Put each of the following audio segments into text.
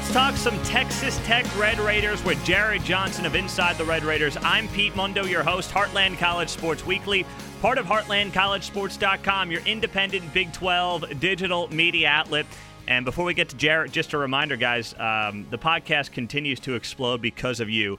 let's talk some Texas Tech Red Raiders with Jared Johnson of Inside the Red Raiders. I'm Pete Mundo, your host, Heartland College Sports Weekly, part of HeartlandCollegeSports.com, your independent Big 12 digital media outlet. And before we get to Jarrett, just a reminder, guys, um, the podcast continues to explode because of you.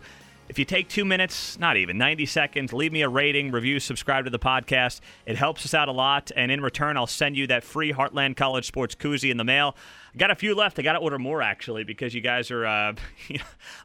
If you take two minutes, not even 90 seconds, leave me a rating, review, subscribe to the podcast. It helps us out a lot. And in return, I'll send you that free Heartland College Sports koozie in the mail. I got a few left. I got to order more actually because you guys are. Uh,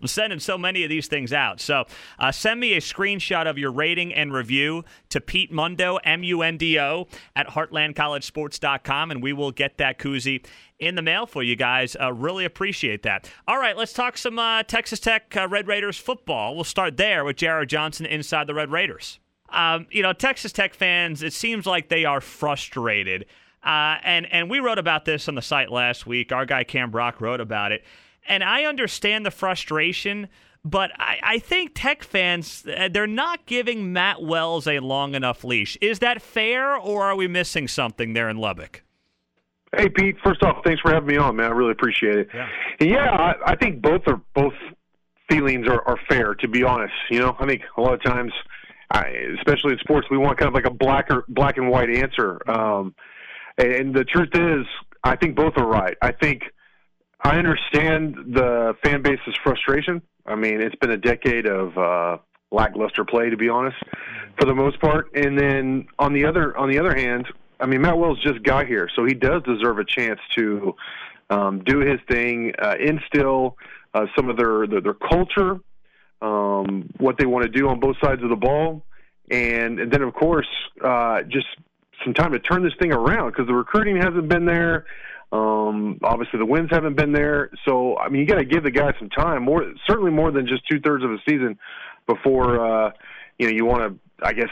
I'm sending so many of these things out. So uh, send me a screenshot of your rating and review to Pete Mundo M U N D O at HeartlandCollegeSports.com, and we will get that koozie in the mail for you guys. Uh, really appreciate that. All right, let's talk some uh, Texas Tech uh, Red Raiders football. We'll start there with Jared Johnson inside the Red Raiders. Um, you know, Texas Tech fans, it seems like they are frustrated uh, and and we wrote about this on the site last week. Our guy Cam Brock wrote about it, and I understand the frustration. But I, I think Tech fans, uh, they're not giving Matt Wells a long enough leash. Is that fair, or are we missing something there in Lubbock? Hey Pete, first off, thanks for having me on, man. I really appreciate it. Yeah, yeah I, I think both are both feelings are, are fair. To be honest, you know, I think a lot of times, I, especially in sports, we want kind of like a black or black and white answer. Um, and the truth is, I think both are right. I think I understand the fan base's frustration. I mean, it's been a decade of uh, lackluster play, to be honest, for the most part. And then on the other on the other hand, I mean, Matt Wells just got here, so he does deserve a chance to um, do his thing, uh, instill uh, some of their their, their culture, um, what they want to do on both sides of the ball, and, and then of course uh, just some time to turn this thing around because the recruiting hasn't been there. Um, obviously, the wins haven't been there. So, I mean, you got to give the guy some time, more certainly more than just two thirds of a season before uh, you know you want to, I guess,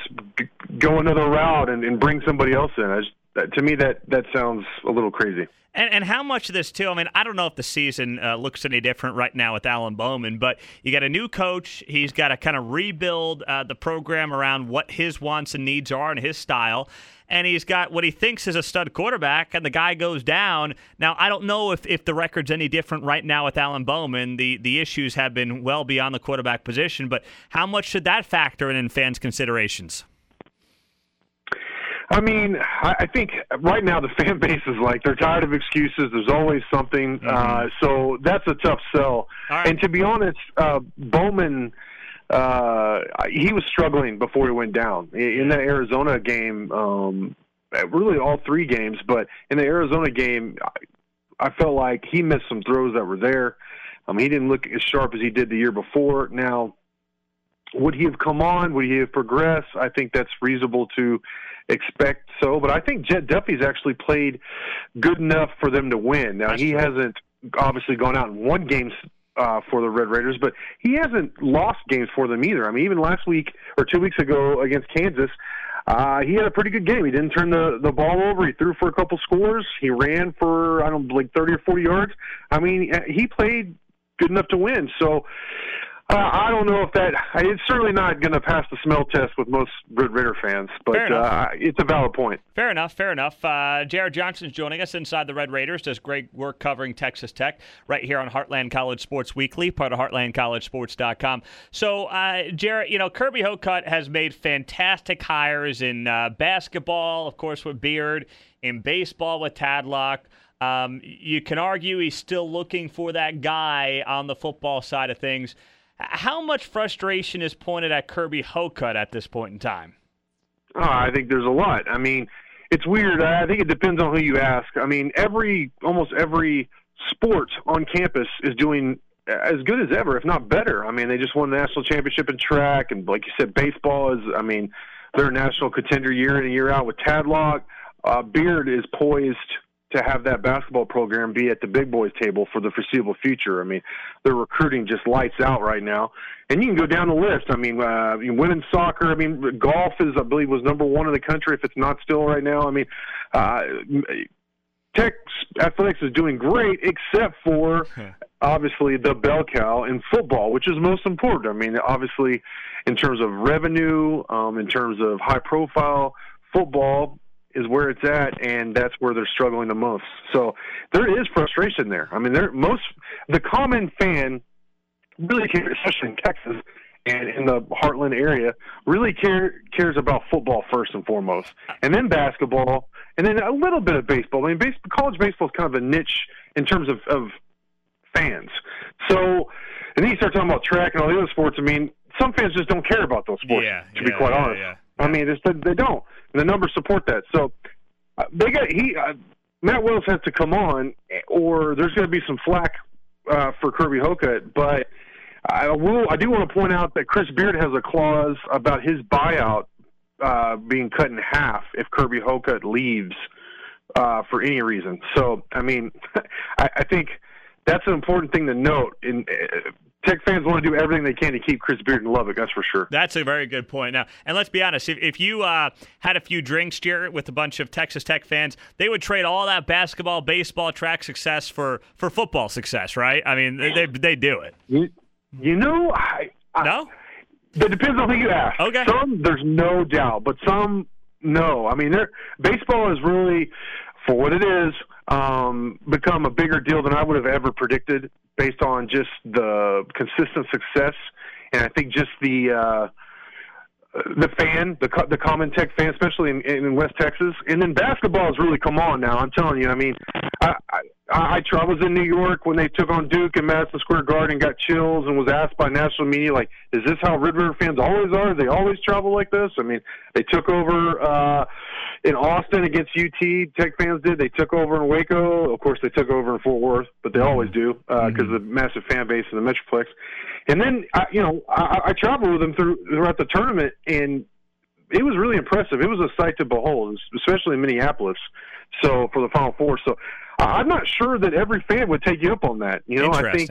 go another route and, and bring somebody else in. I just, to me, that that sounds a little crazy. And, and how much of this too? I mean, I don't know if the season uh, looks any different right now with Alan Bowman, but you got a new coach. He's got to kind of rebuild uh, the program around what his wants and needs are and his style and he's got what he thinks is a stud quarterback, and the guy goes down. Now, I don't know if, if the record's any different right now with Alan Bowman. The the issues have been well beyond the quarterback position, but how much should that factor in in fans' considerations? I mean, I think right now the fan base is like they're tired of excuses. There's always something, mm-hmm. uh, so that's a tough sell. Right. And to be honest, uh, Bowman uh, he was struggling before he went down in that Arizona game. Um, really, all three games, but in the Arizona game, I, I felt like he missed some throws that were there. Um, he didn't look as sharp as he did the year before. Now, would he have come on? Would he have progressed? I think that's reasonable to expect so. But I think Jett Duffey's actually played good enough for them to win. Now, that's he true. hasn't obviously gone out and won games uh, for the Red Raiders, but he hasn't lost games for them either. I mean, even last week or two weeks ago against Kansas, uh, he had a pretty good game. He didn't turn the the ball over. He threw for a couple scores. He ran for I don't know, like thirty or forty yards. I mean, he played good enough to win. So uh, I don't know if that. It's certainly not going to pass the smell test with most Red Raider fans, but uh, it's a valid point. Fair enough. Fair enough. Uh, Jared Johnson's joining us inside the Red Raiders. Does great work covering Texas Tech right here on Heartland College Sports Weekly, part of HeartlandCollegeSports.com. So, uh, Jared, you know Kirby Hocutt has made fantastic hires in uh, basketball, of course, with Beard, in baseball with Tadlock. Um, you can argue he's still looking for that guy on the football side of things. How much frustration is pointed at Kirby Hocutt at this point in time? Oh, I think there's a lot. I mean, it's weird. I think it depends on who you ask. I mean, every almost every sport on campus is doing as good as ever, if not better. I mean, they just won the national championship in track, and like you said, baseball is. I mean, they're a national contender year in and year out with Tadlock. Uh, Beard is poised to have that basketball program be at the big boys table for the foreseeable future. I mean, their recruiting just lights out right now, and you can go down the list. I mean, uh, women's soccer. I mean, golf is, I believe, was number one in the country. If it's not still right now, I mean, uh, Tech athletics is doing great, except for obviously the bell cow in football, which is most important. I mean, obviously, in terms of revenue, um, in terms of high profile football is where it's at, and that's where they're struggling the most. So there is frustration there. I mean, there most the common fan really cares, especially in Texas and in the Heartland area, really care, cares about football first and foremost, and then basketball, and then a little bit of baseball. I mean, base, college baseball is kind of a niche in terms of, of fans. So, and then you start talking about track and all the other sports. I mean, some fans just don't care about those sports. Yeah, to yeah, be quite yeah, honest. I mean, it's, they don't, and the numbers support that. So uh, they got he. Uh, Matt Wells has to come on, or there's going to be some flack uh, for Kirby Hocutt. But I will. I do want to point out that Chris Beard has a clause about his buyout uh, being cut in half if Kirby Hocutt leaves uh, for any reason. So, I mean, I, I think that's an important thing to note. In uh, Tech fans want to do everything they can to keep Chris Beard in Lubbock. That's for sure. That's a very good point. Now, and let's be honest, if, if you uh, had a few drinks, Jarrett, with a bunch of Texas Tech fans, they would trade all that basketball, baseball, track success for for football success, right? I mean, they they do it. You, you know, I, I No. It depends on who you ask. Okay. Some there's no doubt, but some no. I mean, baseball is really, for what it is, um, become a bigger deal than I would have ever predicted, based on just the consistent success, and I think just the. Uh, the fan, the the common tech fan, especially in, in West Texas, and then basketball has really come on now. I'm telling you. I mean, I, I I, I was in New York when they took on Duke in Madison Square Garden, got chills, and was asked by national media, like, "Is this how Red River fans always are? They always travel like this?" I mean, they took over uh, in Austin against UT. Tech fans did. They took over in Waco. Of course, they took over in Fort Worth, but they always do because uh, mm-hmm. of the massive fan base in the Metroplex. And then, I, you know, I, I traveled with them through throughout the tournament, and it was really impressive. It was a sight to behold, especially in Minneapolis. So for the Final Four, so I'm not sure that every fan would take you up on that. You know, I think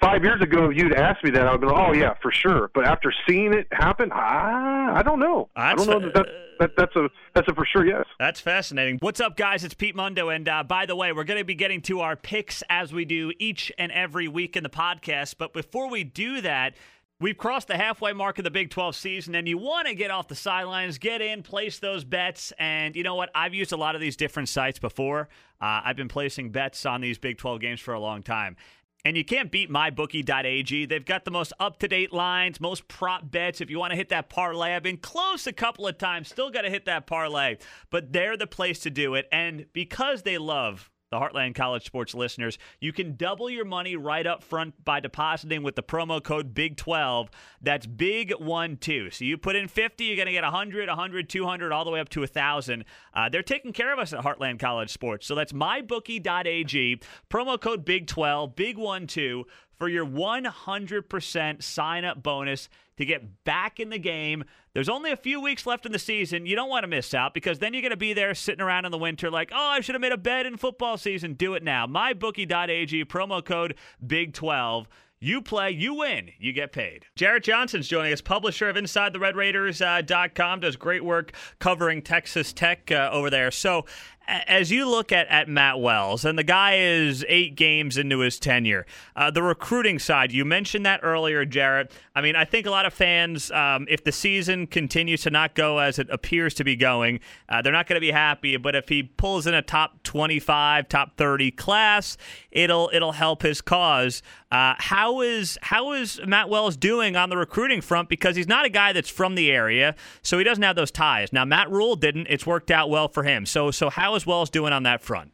five years ago if you'd asked me that, I'd be like, oh yeah, for sure. But after seeing it happen, I I don't know. That's, I don't know that, that, that that's a that's a for sure yes. That's fascinating. What's up, guys? It's Pete Mundo, and uh, by the way, we're going to be getting to our picks as we do each and every week in the podcast. But before we do that. We've crossed the halfway mark of the Big 12 season, and you want to get off the sidelines, get in, place those bets. And you know what? I've used a lot of these different sites before. Uh, I've been placing bets on these Big 12 games for a long time. And you can't beat mybookie.ag. They've got the most up to date lines, most prop bets. If you want to hit that parlay, I've been close a couple of times, still got to hit that parlay. But they're the place to do it. And because they love the Heartland College Sports listeners, you can double your money right up front by depositing with the promo code BIG12. That's BIG12. So you put in 50, you're going to get 100, 100, 200, all the way up to 1,000. Uh, they're taking care of us at Heartland College Sports. So that's mybookie.ag, promo code BIG12, BIG12 for your 100% sign up bonus to get back in the game. There's only a few weeks left in the season. You don't want to miss out because then you're going to be there sitting around in the winter like, oh, I should have made a bet in football season. Do it now. MyBookie.ag, promo code BIG12. You play, you win, you get paid. Jarrett Johnson's joining us, publisher of InsideTheRedRaiders.com, uh, does great work covering Texas Tech uh, over there. So, as you look at, at Matt Wells, and the guy is eight games into his tenure, uh, the recruiting side, you mentioned that earlier, Jarrett. I mean, I think a lot of fans, um, if the season continues to not go as it appears to be going, uh, they're not going to be happy. But if he pulls in a top 25, top 30 class, it'll it'll help his cause. Uh, how is how is Matt Wells doing on the recruiting front? Because he's not a guy that's from the area, so he doesn't have those ties. Now, Matt Rhule didn't. It's worked out well for him. So so how is Wells doing on that front?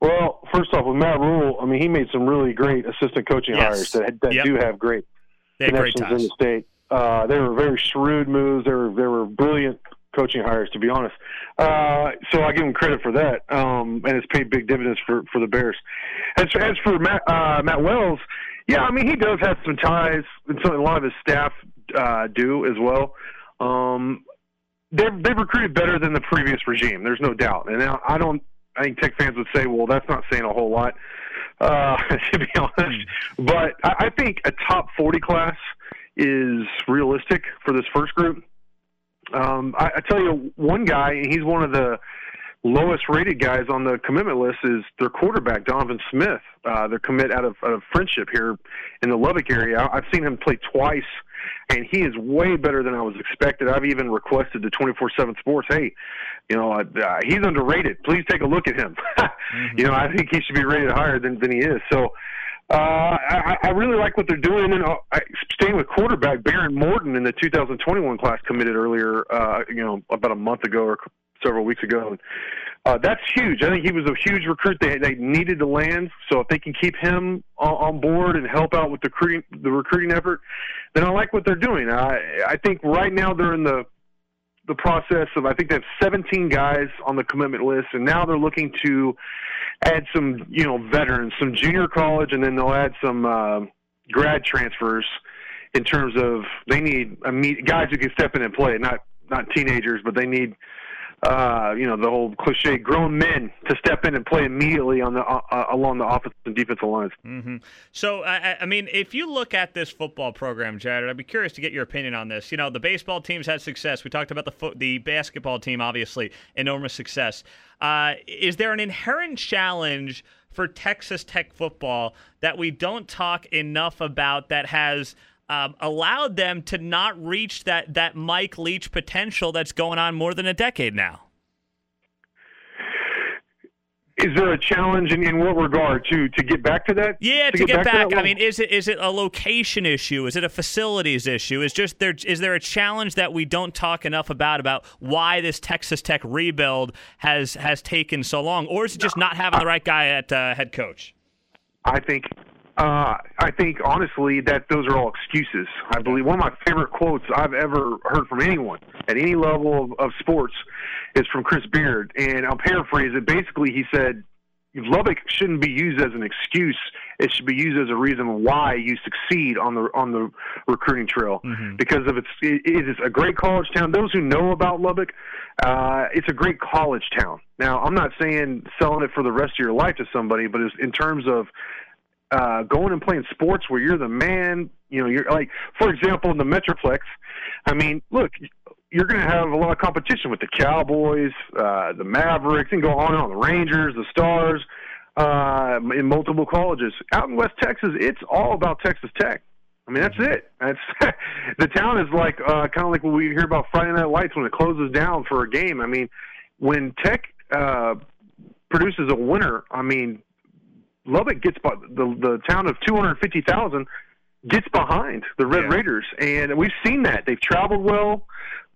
Well, first off, with Matt Rhule, I mean, he made some really great assistant coaching yes. hires that, that yep. do have great they connections in the state. Uh, they were very shrewd moves. They were they were brilliant coaching hires, to be honest. Uh, so I give him credit for that, um, and it's paid big dividends for, for the Bears. As as for Matt, uh, Matt Wells, yeah, I mean he does have some ties, and so a lot of his staff uh, do as well. Um, they've they've recruited better than the previous regime. There's no doubt, and now I don't. I think Tech fans would say, well, that's not saying a whole lot, uh, to be honest. But I, I think a top 40 class is realistic for this first group. Um, I, I tell you, one guy, he's one of the lowest rated guys on the commitment list is their quarterback, Donovan Smith. Uh, their commit out of, out of Friendship here in the Lubbock area. I've seen him play twice, and he is way better than I was expected. I've even requested to 24/7 Sports, hey, you know, uh, he's underrated. Please take a look at him. mm-hmm. You know, I think he should be rated higher than than he is. So. Uh, I, I really like what they're doing. And uh, staying with quarterback, Behren Morton in the 2021 class committed earlier, uh, you know, about a month ago or several weeks ago. And, uh, that's huge. I think he was a huge recruit. They they needed to land, so if they can keep him on, on board and help out with the recruiting the recruiting effort, then I like what they're doing. I I think right now they're in the the process of I think they have 17 guys on the commitment list, and now they're looking to add some you know veterans, some junior college, and then they'll add some uh, grad transfers in terms of they need guys who can step in and play, not not teenagers, but they need uh, you know, the whole cliche grown men to step in and play immediately on the uh, uh along the offensive and defensive lines. Mm-hmm. So, I, I, mean, if you look at this football program, Jared, I'd be curious to get your opinion on this. You know, the baseball teams had success. We talked about the fo- the basketball team, obviously, enormous success. Uh, is there an inherent challenge for Texas Tech football that we don't talk enough about that has um, allowed them to not reach that that Mike Leach potential that's going on more than a decade now. Is there a challenge in, in what regard to to get back to that? Yeah, to, to get, get, back. back I mean, is it is it a location issue? Is it a facilities issue? Is just there is there a challenge that we don't talk enough about about why this Texas Tech rebuild has has taken so long, or is it just not having the right guy at uh, head coach? I think uh, I think honestly that those are all excuses. I believe one of my favorite quotes I've ever heard from anyone at any level of, of sports is from Chris Beard, and I'll paraphrase it. Basically, he said, "Lubbock shouldn't be used as an excuse. It should be used as a reason why you succeed on the on the recruiting trail mm-hmm. because of its it, it is a great college town. Those who know about Lubbock, uh, it's a great college town. Now, I'm not saying selling it for the rest of your life to somebody, but in terms of uh, going and playing sports where you're the man. You know, you're like, for example, in the Metroplex. I mean, look, you're going to have a lot of competition with the Cowboys, uh, the Mavericks, and go on and on. The Rangers, the Stars, uh, in multiple colleges. Out in West Texas, it's all about Texas Tech. I mean, that's it. That's the town is like uh, kind of like when we hear about Friday Night Lights when it closes down for a game. I mean, when Tech uh, produces a winner, I mean, Lubbock gets by the the town of 250,000 gets behind the Red yeah. Raiders, and we've seen that they've traveled well.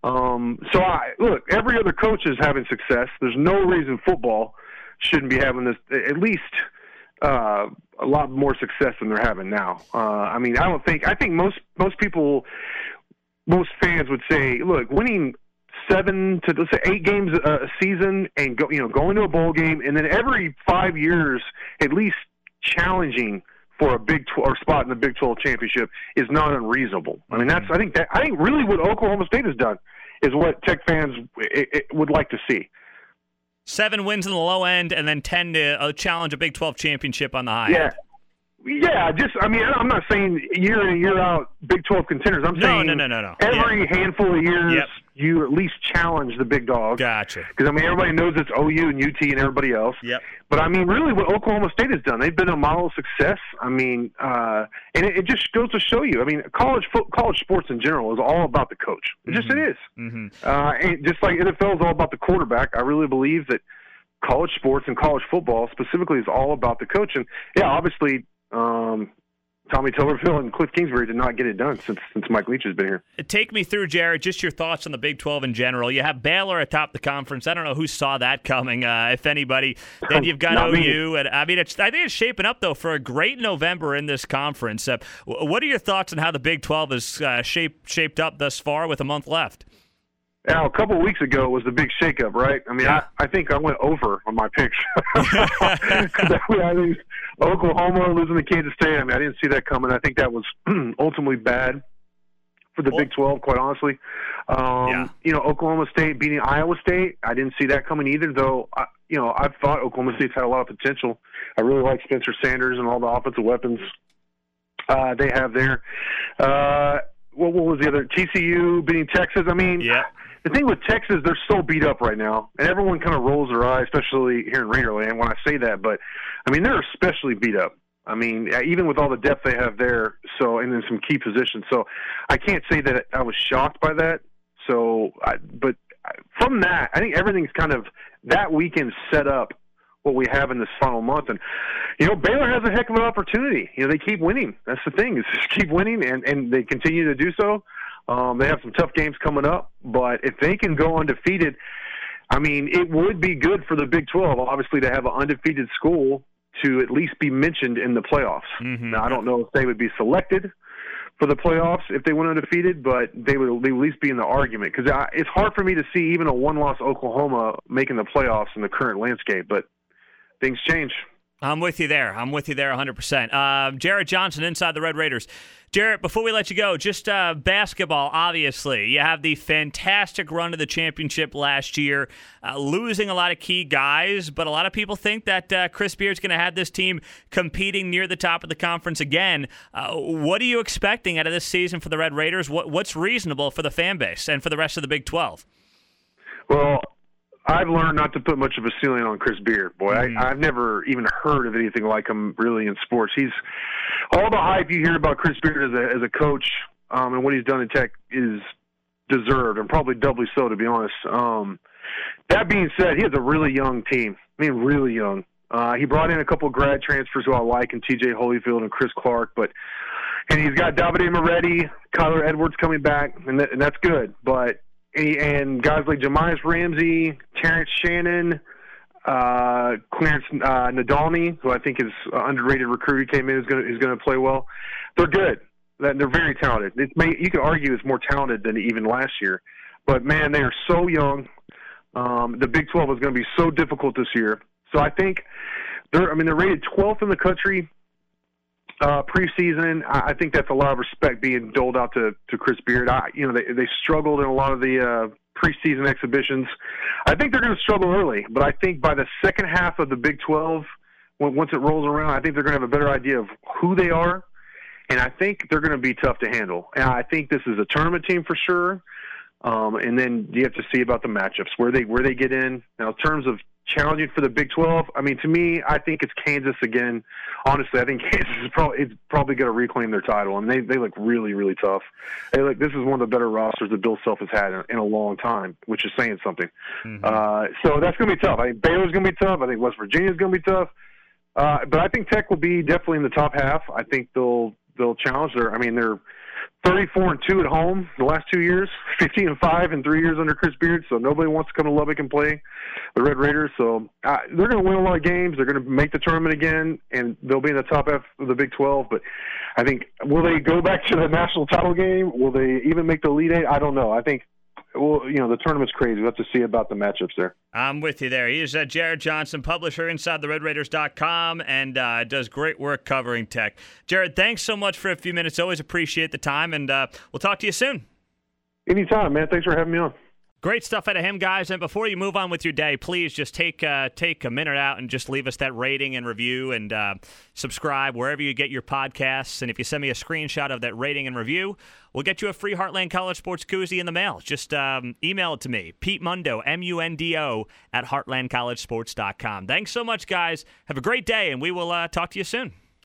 Um, so I look, every other coach is having success. There's no reason football shouldn't be having this at least uh, a lot more success than they're having now. Uh, I mean, I don't think I think most most people, most fans would say, look, winning seven to let's say eight games a season and go you know going to a bowl game and then every five years at least challenging for a Big 12 or spot in the Big 12 championship is not unreasonable. I mean, that's I think that I think really what Oklahoma State has done is what Tech fans it, it would like to see. Seven wins in the low end, and then ten to uh, challenge a Big 12 championship on the high. Yeah, end. Yeah, just I mean, I'm not saying year in year out Big 12 contenders. I'm no, saying no, no, no, no. Every yeah. handful of years, yep. You at least challenge the big dogs. Gotcha. Because I mean, everybody knows it's OU and UT and everybody else. Yep. But I mean, really, what Oklahoma State has done, they've been a model of success. I mean, uh, and it, it just goes to show you. I mean, college fo- college sports in general is all about the coach. It mm-hmm. just it is. Mm-hmm. Uh, and just like NFL is all about the quarterback, I really believe that college sports and college football specifically is all about the coach. And yeah, obviously. Um, Tommy Tuberville and Cliff Kingsbury did not get it done since since Mike Leach has been here. Take me through, Jared. Just your thoughts on the Big Twelve in general. You have Baylor atop the conference. I don't know who saw that coming, uh, if anybody. Then you've got OU, me. and I mean, it's, I think it's shaping up though for a great November in this conference. Uh, what are your thoughts on how the Big Twelve is uh, shaped shaped up thus far with a month left? Now, a couple of weeks ago was the big shakeup, right? I mean, yeah. I, I think I went over on my picks. I think Oklahoma losing to Kansas State. I mean, I didn't see that coming. I think that was ultimately bad for the well, Big 12, quite honestly. Um, yeah. You know, Oklahoma State beating Iowa State. I didn't see that coming either, though. I, you know, I thought Oklahoma State's had a lot of potential. I really like Spencer Sanders and all the offensive weapons uh, they have there. Uh, what, what was the other TCU beating Texas? I mean, yeah. The thing with Texas, they're so beat up right now, and everyone kind of rolls their eyes, especially here in Raiderland when I say that. But I mean, they're especially beat up. I mean, even with all the depth they have there, so and then some key positions. So I can't say that I was shocked by that. So, I, but from that, I think everything's kind of that weekend set up what we have in this final month. And you know, Baylor has a heck of an opportunity. You know, they keep winning. That's the thing is just keep winning, and and they continue to do so. Um, they have some tough games coming up, but if they can go undefeated, I mean, it would be good for the Big 12, obviously, to have an undefeated school to at least be mentioned in the playoffs. Mm-hmm. Now, I don't know if they would be selected for the playoffs if they went undefeated, but they would, they would at least be in the argument because it's hard for me to see even a one-loss Oklahoma making the playoffs in the current landscape. But things change. I'm with you there. I'm with you there 100%. Uh, Jarrett Johnson inside the Red Raiders. Jarrett, before we let you go, just uh, basketball, obviously. You have the fantastic run to the championship last year, uh, losing a lot of key guys, but a lot of people think that uh, Chris Beard's going to have this team competing near the top of the conference again. Uh, what are you expecting out of this season for the Red Raiders? What, what's reasonable for the fan base and for the rest of the Big 12? Well, I've learned not to put much of a ceiling on Chris Beard. Boy, mm. I, I've never even heard of anything like him really in sports. He's all the hype you hear about Chris Beard as a as a coach um, and what he's done in Tech is deserved, and probably doubly so, to be honest. Um, that being said, he has a really young team. I mean, really young. Uh, he brought in a couple of grad transfers who I like, and T.J. Holyfield and Chris Clark, but and he's got Davide Moretti, Kyler Edwards coming back, and, that, and that's good. But and guys like Jahmi'us Ramsey, Terrence Shannon, uh, Clarence uh, Nadolny, who I think is underrated recruit, who came in is going is going to play well. They're good. They're very talented. It's may, you could argue it's more talented than even last year, but man, they are so young. Um, the Big 12 is going to be so difficult this year. So I think they're. I mean, they're rated 12th in the country uh, preseason. I think that's a lot of respect being doled out to, to Chris Beard. I, you know, they they struggled in a lot of the uh, preseason exhibitions. I think they're going to struggle early, but I think by the second half of the Big 12, when, once it rolls around, I think they're going to have a better idea of who they are, and I think they're going to be tough to handle. And I think this is a tournament team for sure. Um, and then you have to see about the matchups where they where they get in. Now, in terms of challenging for the Big 12. I mean, to me, I think it's Kansas again. Honestly, I think Kansas is probably it's probably going to reclaim their title, and they they look really really tough. They look this is one of the better rosters that Bill Self has had in, in a long time, which is saying something. Mm-hmm. Uh, so that's going to be tough. I think Baylor's going to be tough. I think West Virginia's going to be tough. Uh, but I think Tech will be definitely in the top half. I think they'll they'll challenge their. I mean, they're 34 and 2 at home the last two years, 15 and 5 in three years under Chris Beard. So nobody wants to come to Lubbock and play the Red Raiders. So uh, they're going to win a lot of games. They're going to make the tournament again, and they'll be in the top half of the Big 12. But I think will they go back to the national title game? Will they even make the Elite Eight? I don't know. I think well, you know, the tournament's crazy. we have to see about the matchups there. I'm with you there. He is uh, Jarrett Johnson, publisher inside the RedRaiders.com, and uh, does great work covering tech. Jared, thanks so much for a few minutes. Always appreciate the time, and uh, we'll talk to you soon. Anytime, man. Thanks for having me on. Great stuff out of him, guys. And before you move on with your day, please just take uh, take a minute out and just leave us that rating and review and uh, subscribe wherever you get your podcasts. And if you send me a screenshot of that rating and review, we'll get you a free Heartland College Sports koozie in the mail. Just um, email it to me, Pete Mundo, M U N D O, at heartlandcollegesports.com. Thanks so much, guys. Have a great day, and we will uh, talk to you soon.